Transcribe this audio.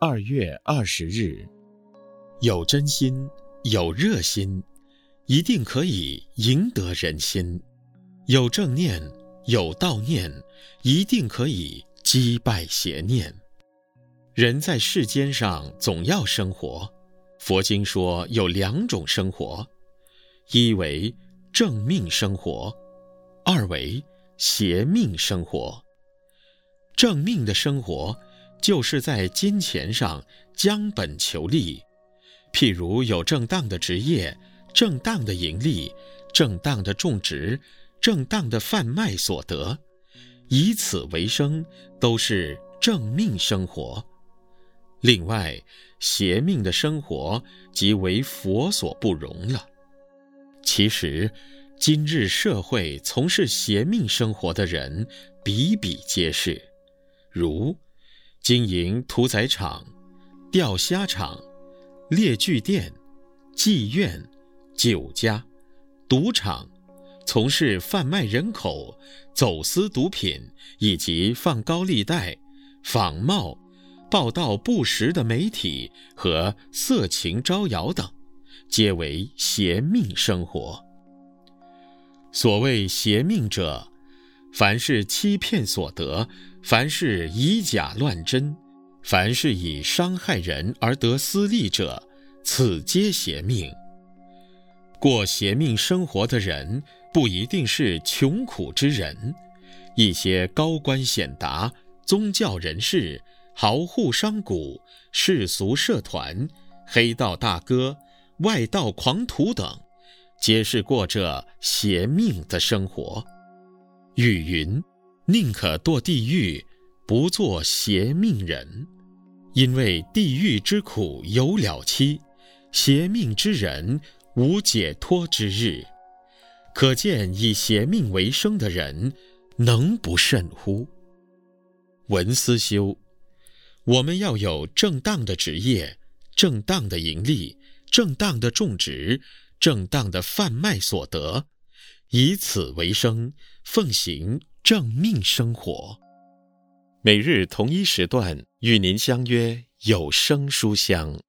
二月二十日，有真心，有热心，一定可以赢得人心；有正念，有道念，一定可以击败邪念。人在世间上总要生活，佛经说有两种生活：一为正命生活，二为邪命生活。正命的生活，就是在金钱上将本求利，譬如有正当的职业、正当的盈利、正当的种植、正当的贩卖所得，以此为生，都是正命生活。另外，邪命的生活，即为佛所不容了。其实，今日社会从事邪命生活的人比比皆是。如经营屠宰场、钓虾场、猎具店、妓院、酒家、赌场，从事贩卖人口、走私毒品以及放高利贷、仿冒、报道不实的媒体和色情招摇等，皆为邪命生活。所谓邪命者，凡是欺骗所得。凡是以假乱真，凡是以伤害人而得私利者，此皆邪命。过邪命生活的人，不一定是穷苦之人，一些高官显达、宗教人士、豪户商贾、世俗社团、黑道大哥、外道狂徒等，皆是过着邪命的生活。语云。宁可堕地狱，不做邪命人，因为地狱之苦有了期，邪命之人无解脱之日。可见以邪命为生的人，能不甚乎？文思修，我们要有正当的职业、正当的盈利、正当的种植、正当的贩卖所得，以此为生，奉行。正命生活，每日同一时段与您相约有声书香。